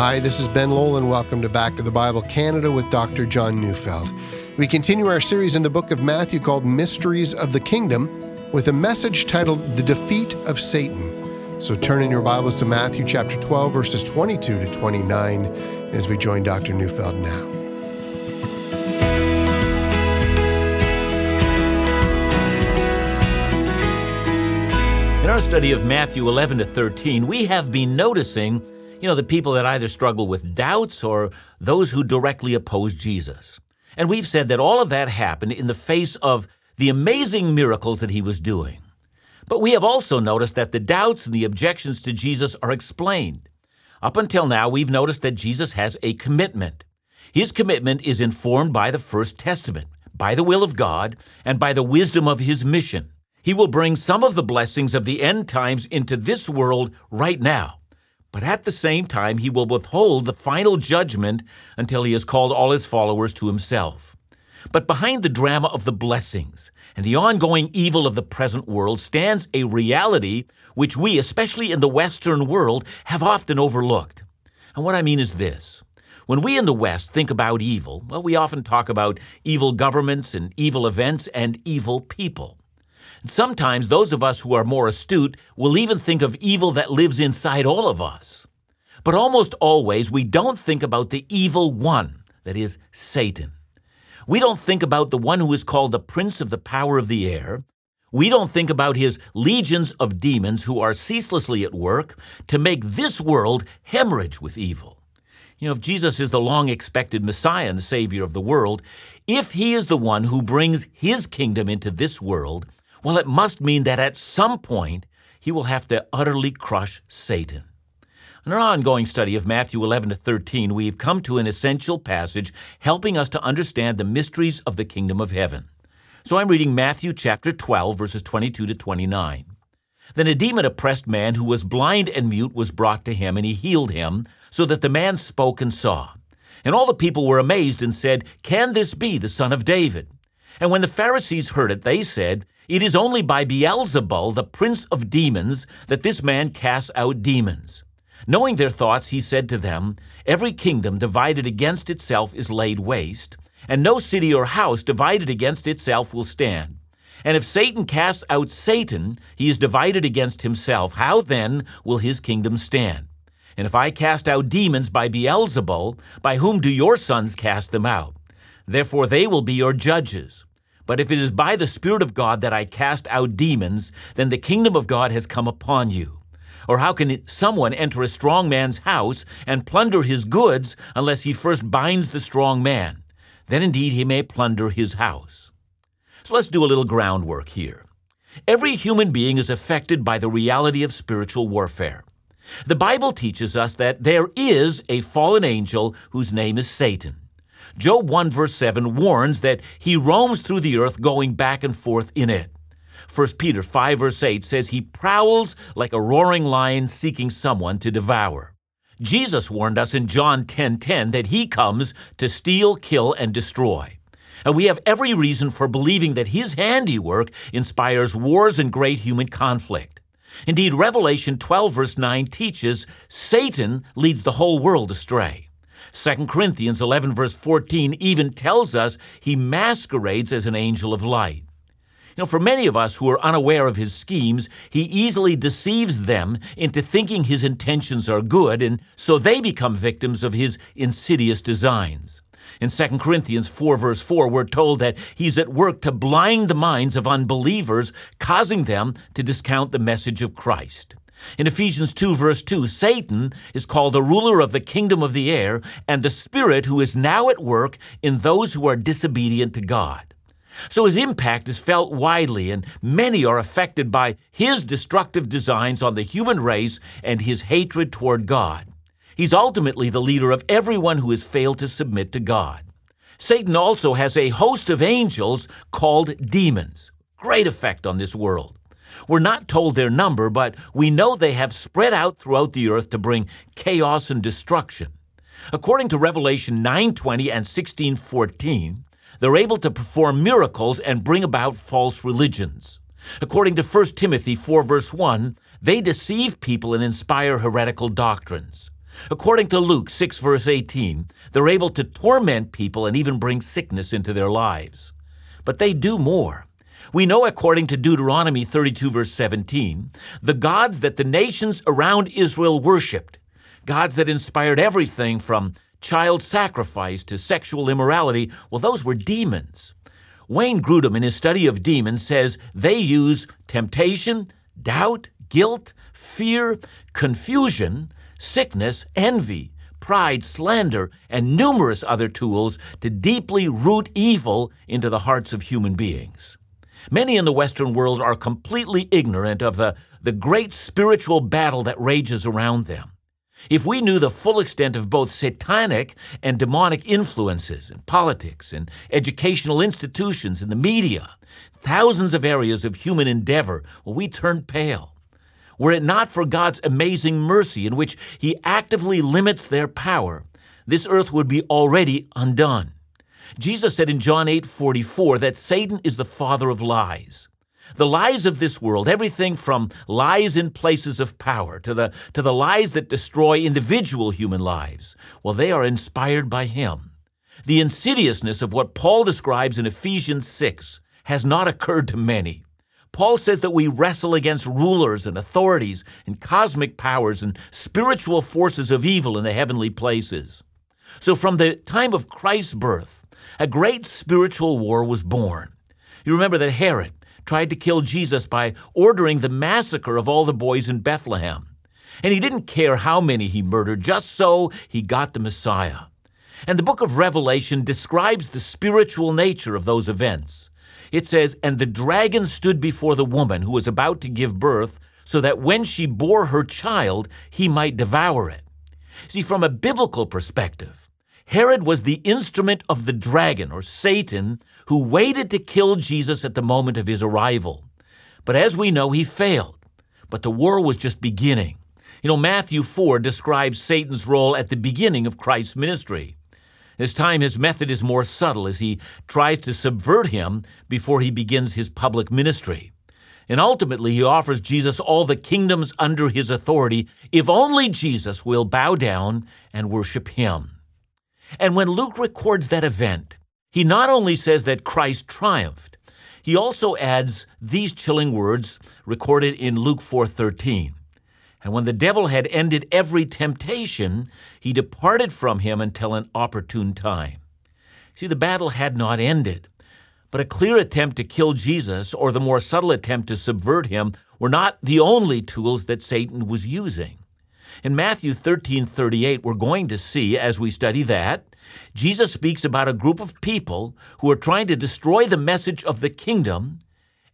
Hi, this is Ben Lowell, and welcome to Back to the Bible Canada with Dr. John Neufeld. We continue our series in the book of Matthew called Mysteries of the Kingdom with a message titled The Defeat of Satan. So turn in your Bibles to Matthew chapter 12, verses 22 to 29 as we join Dr. Neufeld now. In our study of Matthew 11 to 13, we have been noticing you know, the people that either struggle with doubts or those who directly oppose Jesus. And we've said that all of that happened in the face of the amazing miracles that he was doing. But we have also noticed that the doubts and the objections to Jesus are explained. Up until now, we've noticed that Jesus has a commitment. His commitment is informed by the First Testament, by the will of God, and by the wisdom of his mission. He will bring some of the blessings of the end times into this world right now. But at the same time, he will withhold the final judgment until he has called all his followers to himself. But behind the drama of the blessings and the ongoing evil of the present world stands a reality which we, especially in the Western world, have often overlooked. And what I mean is this. When we in the West think about evil, well, we often talk about evil governments and evil events and evil people. Sometimes those of us who are more astute will even think of evil that lives inside all of us. But almost always we don't think about the evil one, that is, Satan. We don't think about the one who is called the prince of the power of the air. We don't think about his legions of demons who are ceaselessly at work to make this world hemorrhage with evil. You know, if Jesus is the long expected Messiah and the Savior of the world, if he is the one who brings his kingdom into this world, well, it must mean that at some point he will have to utterly crush Satan. In our ongoing study of Matthew 11 to 13, we've come to an essential passage helping us to understand the mysteries of the kingdom of heaven. So I'm reading Matthew chapter 12, verses 22 to 29. Then a demon oppressed man who was blind and mute was brought to him, and he healed him, so that the man spoke and saw. And all the people were amazed and said, Can this be the son of David? And when the Pharisees heard it, they said, it is only by Beelzebul, the prince of demons, that this man casts out demons. Knowing their thoughts, he said to them, Every kingdom divided against itself is laid waste, and no city or house divided against itself will stand. And if Satan casts out Satan, he is divided against himself. How then will his kingdom stand? And if I cast out demons by Beelzebul, by whom do your sons cast them out? Therefore they will be your judges. But if it is by the Spirit of God that I cast out demons, then the kingdom of God has come upon you. Or how can someone enter a strong man's house and plunder his goods unless he first binds the strong man? Then indeed he may plunder his house. So let's do a little groundwork here. Every human being is affected by the reality of spiritual warfare. The Bible teaches us that there is a fallen angel whose name is Satan. Job 1 verse 7 warns that he roams through the earth going back and forth in it. 1 Peter 5 verse 8 says he prowls like a roaring lion seeking someone to devour. Jesus warned us in John 10:10 10, 10, that he comes to steal, kill and destroy. And we have every reason for believing that his handiwork inspires wars and great human conflict. Indeed, Revelation 12 verse 9 teaches Satan leads the whole world astray. 2 Corinthians 11, verse 14, even tells us he masquerades as an angel of light. You know, for many of us who are unaware of his schemes, he easily deceives them into thinking his intentions are good, and so they become victims of his insidious designs. In 2 Corinthians 4, verse 4, we're told that he's at work to blind the minds of unbelievers, causing them to discount the message of Christ. In Ephesians 2, verse 2, Satan is called the ruler of the kingdom of the air and the spirit who is now at work in those who are disobedient to God. So his impact is felt widely, and many are affected by his destructive designs on the human race and his hatred toward God. He's ultimately the leader of everyone who has failed to submit to God. Satan also has a host of angels called demons. Great effect on this world. We're not told their number, but we know they have spread out throughout the earth to bring chaos and destruction. According to Revelation 9:20 and 16:14, they're able to perform miracles and bring about false religions. According to 1 Timothy 4 verse 1, they deceive people and inspire heretical doctrines. According to Luke 6, verse 18, they're able to torment people and even bring sickness into their lives. But they do more. We know, according to Deuteronomy 32, verse 17, the gods that the nations around Israel worshiped, gods that inspired everything from child sacrifice to sexual immorality, well, those were demons. Wayne Grudem, in his study of demons, says they use temptation, doubt, guilt, fear, confusion, sickness, envy, pride, slander, and numerous other tools to deeply root evil into the hearts of human beings. Many in the Western world are completely ignorant of the, the great spiritual battle that rages around them. If we knew the full extent of both satanic and demonic influences in politics and educational institutions and the media, thousands of areas of human endeavor, well, we turn pale. Were it not for God's amazing mercy in which He actively limits their power, this earth would be already undone. Jesus said in John 8 44 that Satan is the father of lies. The lies of this world, everything from lies in places of power to the, to the lies that destroy individual human lives, well, they are inspired by him. The insidiousness of what Paul describes in Ephesians 6 has not occurred to many. Paul says that we wrestle against rulers and authorities and cosmic powers and spiritual forces of evil in the heavenly places. So, from the time of Christ's birth, a great spiritual war was born. You remember that Herod, tried to kill Jesus by ordering the massacre of all the boys in Bethlehem. And he didn't care how many he murdered, just so he got the Messiah. And the book of Revelation describes the spiritual nature of those events. It says, And the dragon stood before the woman who was about to give birth, so that when she bore her child, he might devour it. See, from a biblical perspective, Herod was the instrument of the dragon, or Satan, who waited to kill Jesus at the moment of his arrival. But as we know, he failed. But the war was just beginning. You know, Matthew 4 describes Satan's role at the beginning of Christ's ministry. This time, his method is more subtle as he tries to subvert him before he begins his public ministry. And ultimately, he offers Jesus all the kingdoms under his authority if only Jesus will bow down and worship him. And when Luke records that event, he not only says that Christ triumphed, he also adds these chilling words recorded in Luke 4:13. And when the devil had ended every temptation, he departed from him until an opportune time. See, the battle had not ended, but a clear attempt to kill Jesus or the more subtle attempt to subvert him were not the only tools that Satan was using. In Matthew 13 38, we're going to see, as we study that, Jesus speaks about a group of people who are trying to destroy the message of the kingdom,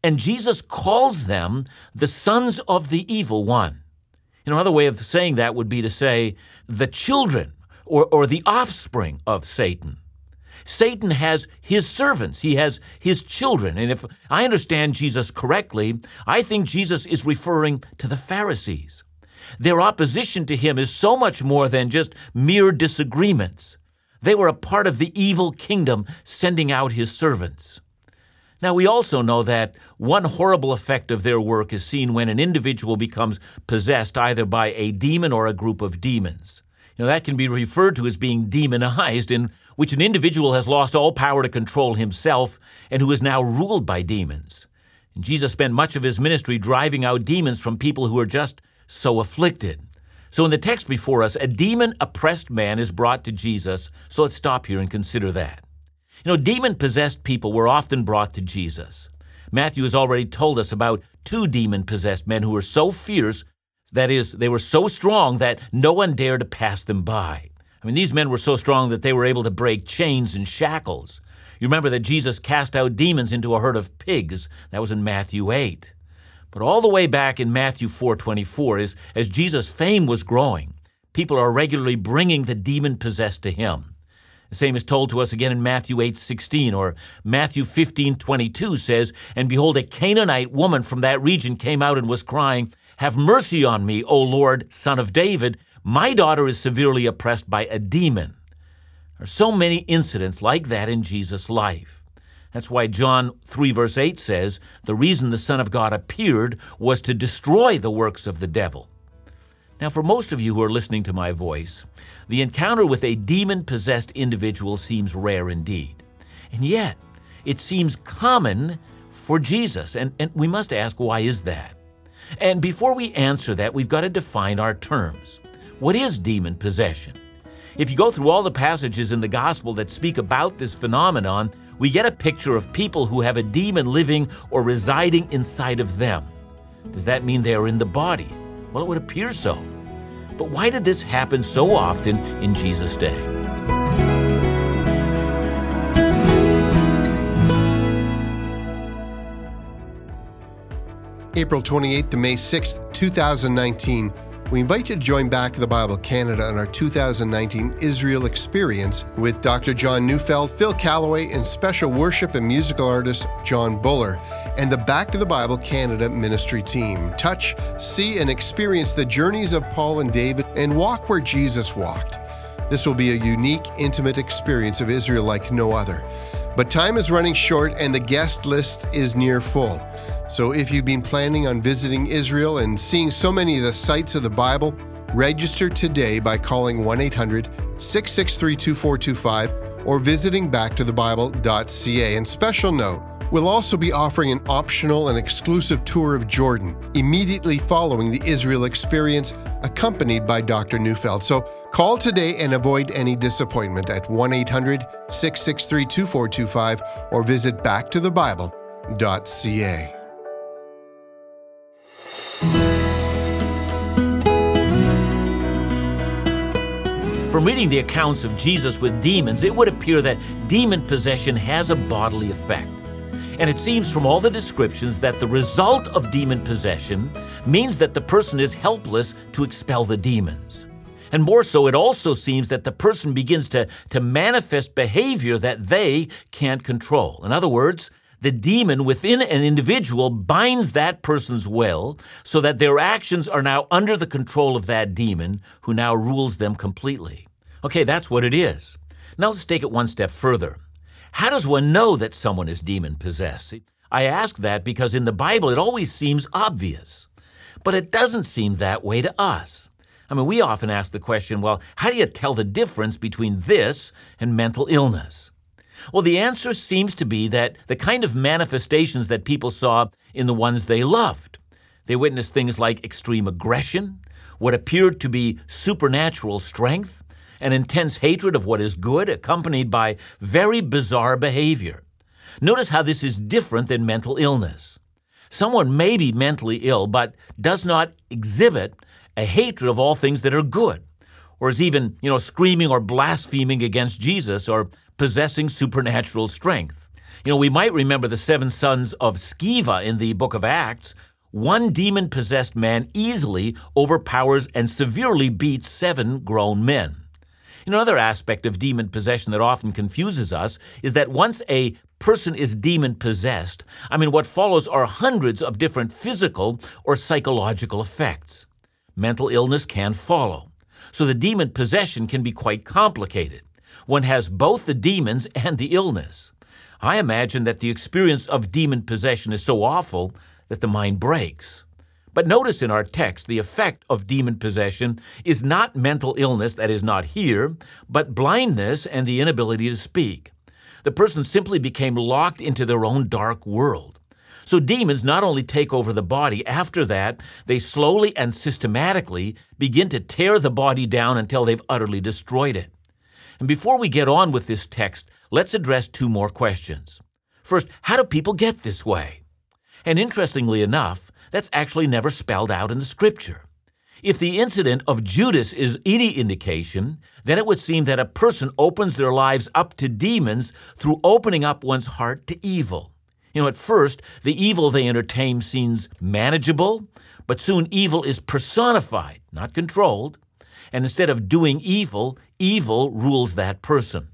and Jesus calls them the sons of the evil one. You know, another way of saying that would be to say the children or, or the offspring of Satan. Satan has his servants, he has his children. And if I understand Jesus correctly, I think Jesus is referring to the Pharisees. Their opposition to him is so much more than just mere disagreements. They were a part of the evil kingdom sending out his servants. Now, we also know that one horrible effect of their work is seen when an individual becomes possessed either by a demon or a group of demons. You know, that can be referred to as being demonized, in which an individual has lost all power to control himself and who is now ruled by demons. And Jesus spent much of his ministry driving out demons from people who are just so afflicted. So, in the text before us, a demon oppressed man is brought to Jesus. So, let's stop here and consider that. You know, demon possessed people were often brought to Jesus. Matthew has already told us about two demon possessed men who were so fierce, that is, they were so strong that no one dared to pass them by. I mean, these men were so strong that they were able to break chains and shackles. You remember that Jesus cast out demons into a herd of pigs. That was in Matthew 8. But all the way back in Matthew 4:24 is as Jesus' fame was growing, people are regularly bringing the demon possessed to him. The same is told to us again in Matthew 8:16 or Matthew 15:22 says, "And behold a Canaanite woman from that region came out and was crying, "Have mercy on me, O Lord, son of David, my daughter is severely oppressed by a demon." There are so many incidents like that in Jesus' life. That's why John 3, verse 8 says, The reason the Son of God appeared was to destroy the works of the devil. Now, for most of you who are listening to my voice, the encounter with a demon possessed individual seems rare indeed. And yet, it seems common for Jesus. And, and we must ask, why is that? And before we answer that, we've got to define our terms. What is demon possession? If you go through all the passages in the gospel that speak about this phenomenon, we get a picture of people who have a demon living or residing inside of them. Does that mean they are in the body? Well, it would appear so. But why did this happen so often in Jesus' day? April 28th to May 6th, 2019. We invite you to join Back to the Bible Canada on our 2019 Israel Experience with Dr. John Neufeld, Phil Callaway, and special worship and musical artist John Buller, and the Back to the Bible Canada ministry team. Touch, see, and experience the journeys of Paul and David and walk where Jesus walked. This will be a unique, intimate experience of Israel like no other. But time is running short and the guest list is near full. So if you've been planning on visiting Israel and seeing so many of the sites of the Bible, register today by calling 1 800 663 2425 or visiting backtothebible.ca. And special note, We'll also be offering an optional and exclusive tour of Jordan immediately following the Israel experience, accompanied by Dr. Neufeld. So call today and avoid any disappointment at 1 800 663 2425 or visit backtothebible.ca. From reading the accounts of Jesus with demons, it would appear that demon possession has a bodily effect. And it seems from all the descriptions that the result of demon possession means that the person is helpless to expel the demons. And more so, it also seems that the person begins to, to manifest behavior that they can't control. In other words, the demon within an individual binds that person's will so that their actions are now under the control of that demon who now rules them completely. Okay, that's what it is. Now let's take it one step further. How does one know that someone is demon possessed? I ask that because in the Bible it always seems obvious, but it doesn't seem that way to us. I mean, we often ask the question well, how do you tell the difference between this and mental illness? Well, the answer seems to be that the kind of manifestations that people saw in the ones they loved. They witnessed things like extreme aggression, what appeared to be supernatural strength, an intense hatred of what is good, accompanied by very bizarre behavior. Notice how this is different than mental illness. Someone may be mentally ill, but does not exhibit a hatred of all things that are good, or is even, you know, screaming or blaspheming against Jesus or possessing supernatural strength. You know, we might remember the seven sons of Sceva in the book of Acts. One demon possessed man easily overpowers and severely beats seven grown men. Another aspect of demon possession that often confuses us is that once a person is demon possessed, I mean, what follows are hundreds of different physical or psychological effects. Mental illness can follow. So the demon possession can be quite complicated. One has both the demons and the illness. I imagine that the experience of demon possession is so awful that the mind breaks. But notice in our text, the effect of demon possession is not mental illness that is not here, but blindness and the inability to speak. The person simply became locked into their own dark world. So demons not only take over the body, after that, they slowly and systematically begin to tear the body down until they've utterly destroyed it. And before we get on with this text, let's address two more questions. First, how do people get this way? And interestingly enough, that's actually never spelled out in the scripture. If the incident of Judas is any indication, then it would seem that a person opens their lives up to demons through opening up one's heart to evil. You know, at first, the evil they entertain seems manageable, but soon evil is personified, not controlled. And instead of doing evil, evil rules that person.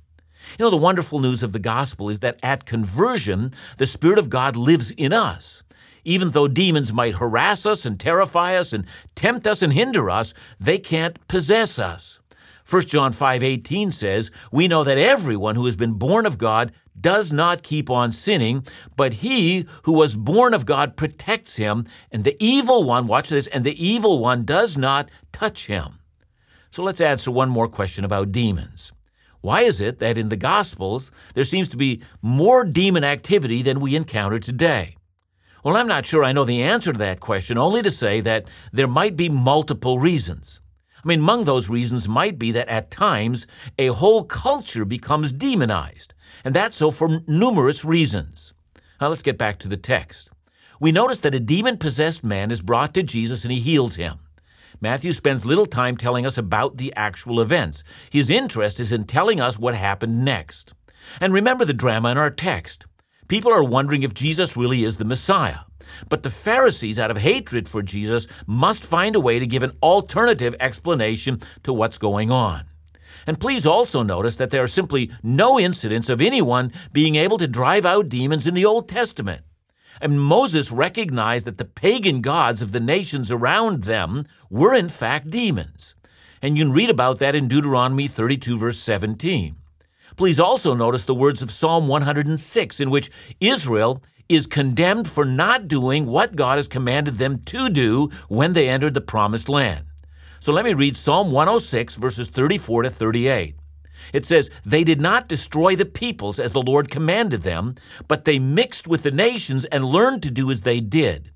You know, the wonderful news of the gospel is that at conversion, the Spirit of God lives in us. Even though demons might harass us and terrify us and tempt us and hinder us, they can't possess us. 1 John 5:18 says, "We know that everyone who has been born of God does not keep on sinning, but he who was born of God protects him, and the evil one, watch this, and the evil one does not touch him. So let's answer one more question about demons. Why is it that in the Gospels there seems to be more demon activity than we encounter today? Well, I'm not sure I know the answer to that question, only to say that there might be multiple reasons. I mean, among those reasons might be that at times a whole culture becomes demonized, and that's so for numerous reasons. Now let's get back to the text. We notice that a demon possessed man is brought to Jesus and he heals him. Matthew spends little time telling us about the actual events. His interest is in telling us what happened next. And remember the drama in our text. People are wondering if Jesus really is the Messiah. But the Pharisees, out of hatred for Jesus, must find a way to give an alternative explanation to what's going on. And please also notice that there are simply no incidents of anyone being able to drive out demons in the Old Testament. And Moses recognized that the pagan gods of the nations around them were in fact demons. And you can read about that in Deuteronomy 32, verse 17. Please also notice the words of Psalm 106, in which Israel is condemned for not doing what God has commanded them to do when they entered the promised land. So let me read Psalm 106, verses 34 to 38. It says, They did not destroy the peoples as the Lord commanded them, but they mixed with the nations and learned to do as they did.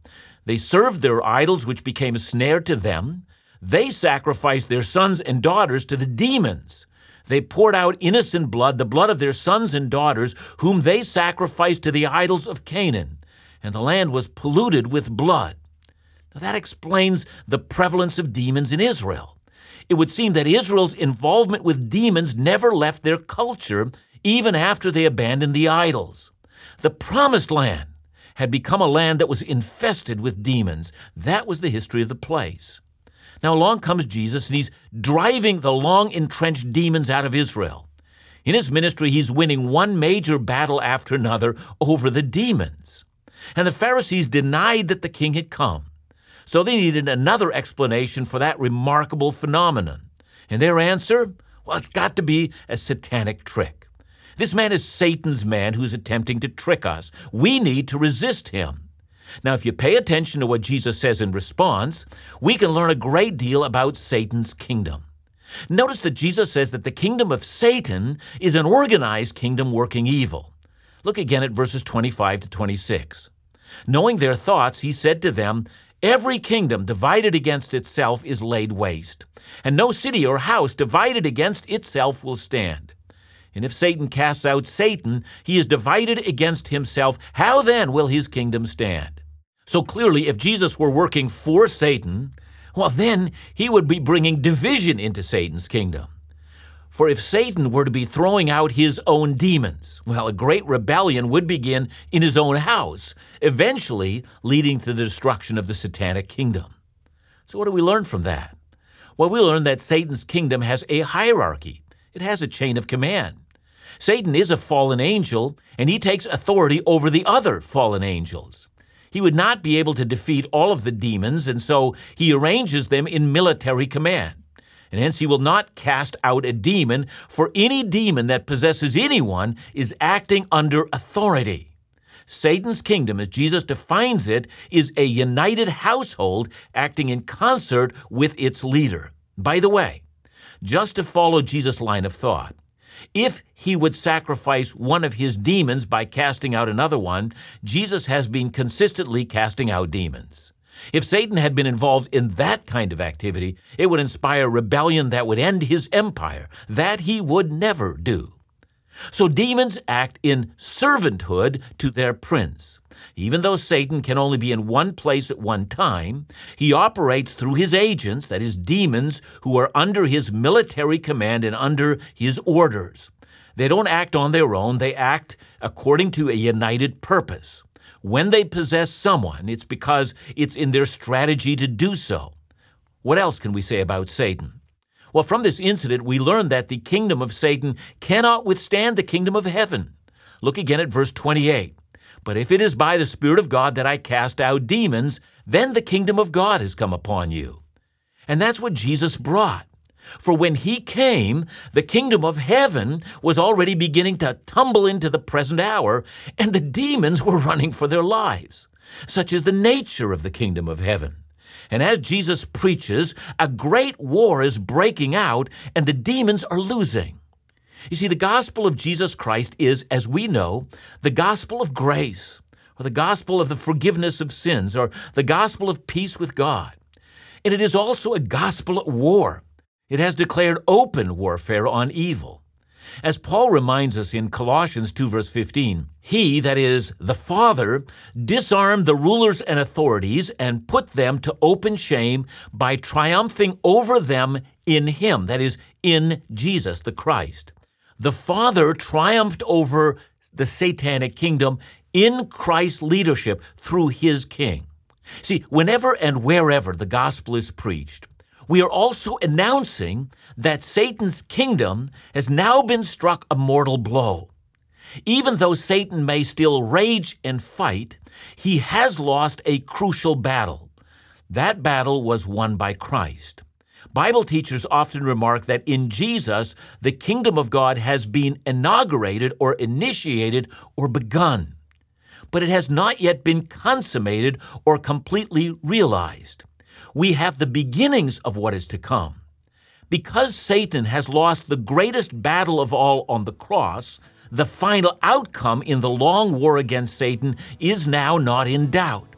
They served their idols, which became a snare to them. They sacrificed their sons and daughters to the demons. They poured out innocent blood, the blood of their sons and daughters, whom they sacrificed to the idols of Canaan, and the land was polluted with blood. Now that explains the prevalence of demons in Israel. It would seem that Israel's involvement with demons never left their culture, even after they abandoned the idols. The Promised Land had become a land that was infested with demons. That was the history of the place. Now along comes Jesus, and he's driving the long entrenched demons out of Israel. In his ministry, he's winning one major battle after another over the demons. And the Pharisees denied that the king had come. So they needed another explanation for that remarkable phenomenon. And their answer? Well, it's got to be a satanic trick. This man is Satan's man who's attempting to trick us. We need to resist him. Now, if you pay attention to what Jesus says in response, we can learn a great deal about Satan's kingdom. Notice that Jesus says that the kingdom of Satan is an organized kingdom working evil. Look again at verses 25 to 26. Knowing their thoughts, he said to them, Every kingdom divided against itself is laid waste, and no city or house divided against itself will stand. And if Satan casts out Satan, he is divided against himself. How then will his kingdom stand? So clearly, if Jesus were working for Satan, well, then he would be bringing division into Satan's kingdom. For if Satan were to be throwing out his own demons, well, a great rebellion would begin in his own house, eventually leading to the destruction of the satanic kingdom. So, what do we learn from that? Well, we learn that Satan's kingdom has a hierarchy, it has a chain of command. Satan is a fallen angel, and he takes authority over the other fallen angels. He would not be able to defeat all of the demons, and so he arranges them in military command. And hence he will not cast out a demon, for any demon that possesses anyone is acting under authority. Satan's kingdom, as Jesus defines it, is a united household acting in concert with its leader. By the way, just to follow Jesus' line of thought, if he would sacrifice one of his demons by casting out another one, Jesus has been consistently casting out demons. If Satan had been involved in that kind of activity, it would inspire rebellion that would end his empire. That he would never do. So demons act in servanthood to their prince. Even though Satan can only be in one place at one time, he operates through his agents, that is, demons, who are under his military command and under his orders. They don't act on their own, they act according to a united purpose. When they possess someone, it's because it's in their strategy to do so. What else can we say about Satan? Well, from this incident, we learn that the kingdom of Satan cannot withstand the kingdom of heaven. Look again at verse 28. But if it is by the Spirit of God that I cast out demons, then the kingdom of God has come upon you. And that's what Jesus brought. For when he came, the kingdom of heaven was already beginning to tumble into the present hour, and the demons were running for their lives. Such is the nature of the kingdom of heaven. And as Jesus preaches, a great war is breaking out, and the demons are losing. You see, the gospel of Jesus Christ is, as we know, the gospel of grace, or the gospel of the forgiveness of sins, or the gospel of peace with God. And it is also a gospel at war. It has declared open warfare on evil. As Paul reminds us in Colossians 2, verse 15, he, that is, the Father, disarmed the rulers and authorities and put them to open shame by triumphing over them in him, that is, in Jesus the Christ. The Father triumphed over the satanic kingdom in Christ's leadership through his king. See, whenever and wherever the gospel is preached, we are also announcing that Satan's kingdom has now been struck a mortal blow. Even though Satan may still rage and fight, he has lost a crucial battle. That battle was won by Christ. Bible teachers often remark that in Jesus, the kingdom of God has been inaugurated or initiated or begun, but it has not yet been consummated or completely realized we have the beginnings of what is to come. Because Satan has lost the greatest battle of all on the cross, the final outcome in the long war against Satan is now not in doubt.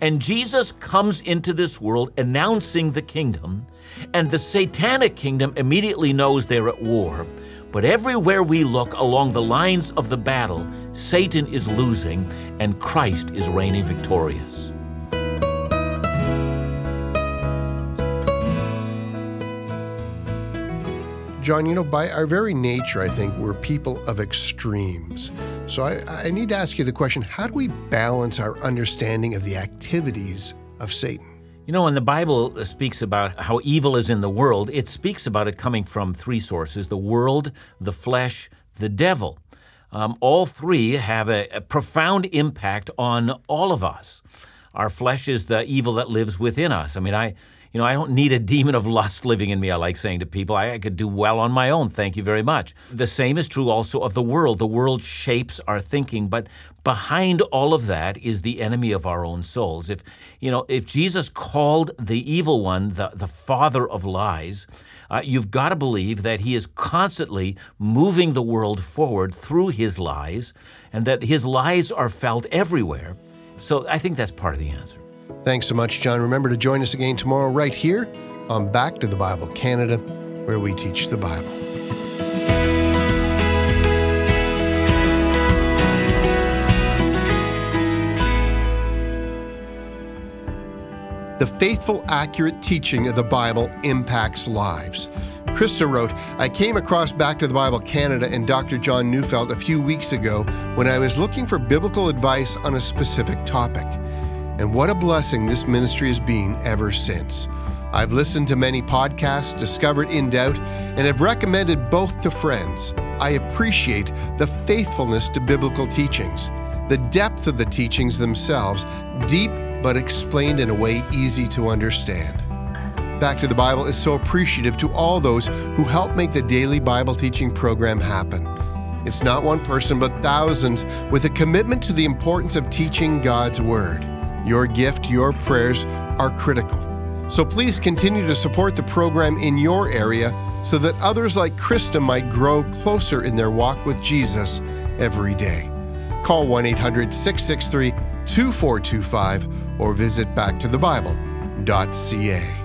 And Jesus comes into this world announcing the kingdom, and the satanic kingdom immediately knows they're at war. But everywhere we look along the lines of the battle, Satan is losing and Christ is reigning victorious. John, you know, by our very nature, I think we're people of extremes. So I, I, need to ask you the question how do we balance our understanding of the activities of Satan? You know, when the Bible speaks about how evil is in the world, it speaks about it coming from three sources the world, the flesh, the devil. Um, all three have a, a profound impact on all of us. Our flesh is the evil that lives within us. I mean, I you know, I don't need a demon of lust living in me, I like saying to people. I, I, could do well on my own. Thank you very much. The same is true also of the world. The world shapes our thinking, but behind all of that is the enemy of our own souls. If, you know, if Jesus called the evil one the, the father of lies, uh, you've got to believe that he is constantly moving the world forward through his lies and that his lies are felt everywhere. So I think that's part of the answer. Thanks so much, John. Remember to join us again tomorrow, right here on Back to the Bible Canada, where we teach the Bible. The faithful, accurate teaching of the Bible impacts lives. Krista wrote, I came across Back to the Bible Canada and Dr. John Neufeld a few weeks ago when I was looking for biblical advice on a specific topic. And what a blessing this ministry has been ever since. I've listened to many podcasts, discovered In Doubt, and have recommended both to friends. I appreciate the faithfulness to biblical teachings, the depth of the teachings themselves, deep but explained in a way easy to understand. Back to the Bible is so appreciative to all those who help make the daily Bible teaching program happen. It's not one person, but thousands with a commitment to the importance of teaching God's Word. Your gift, your prayers are critical. So please continue to support the program in your area so that others like Krista might grow closer in their walk with Jesus every day. Call 1 800 663 2425 or visit backtothebible.ca.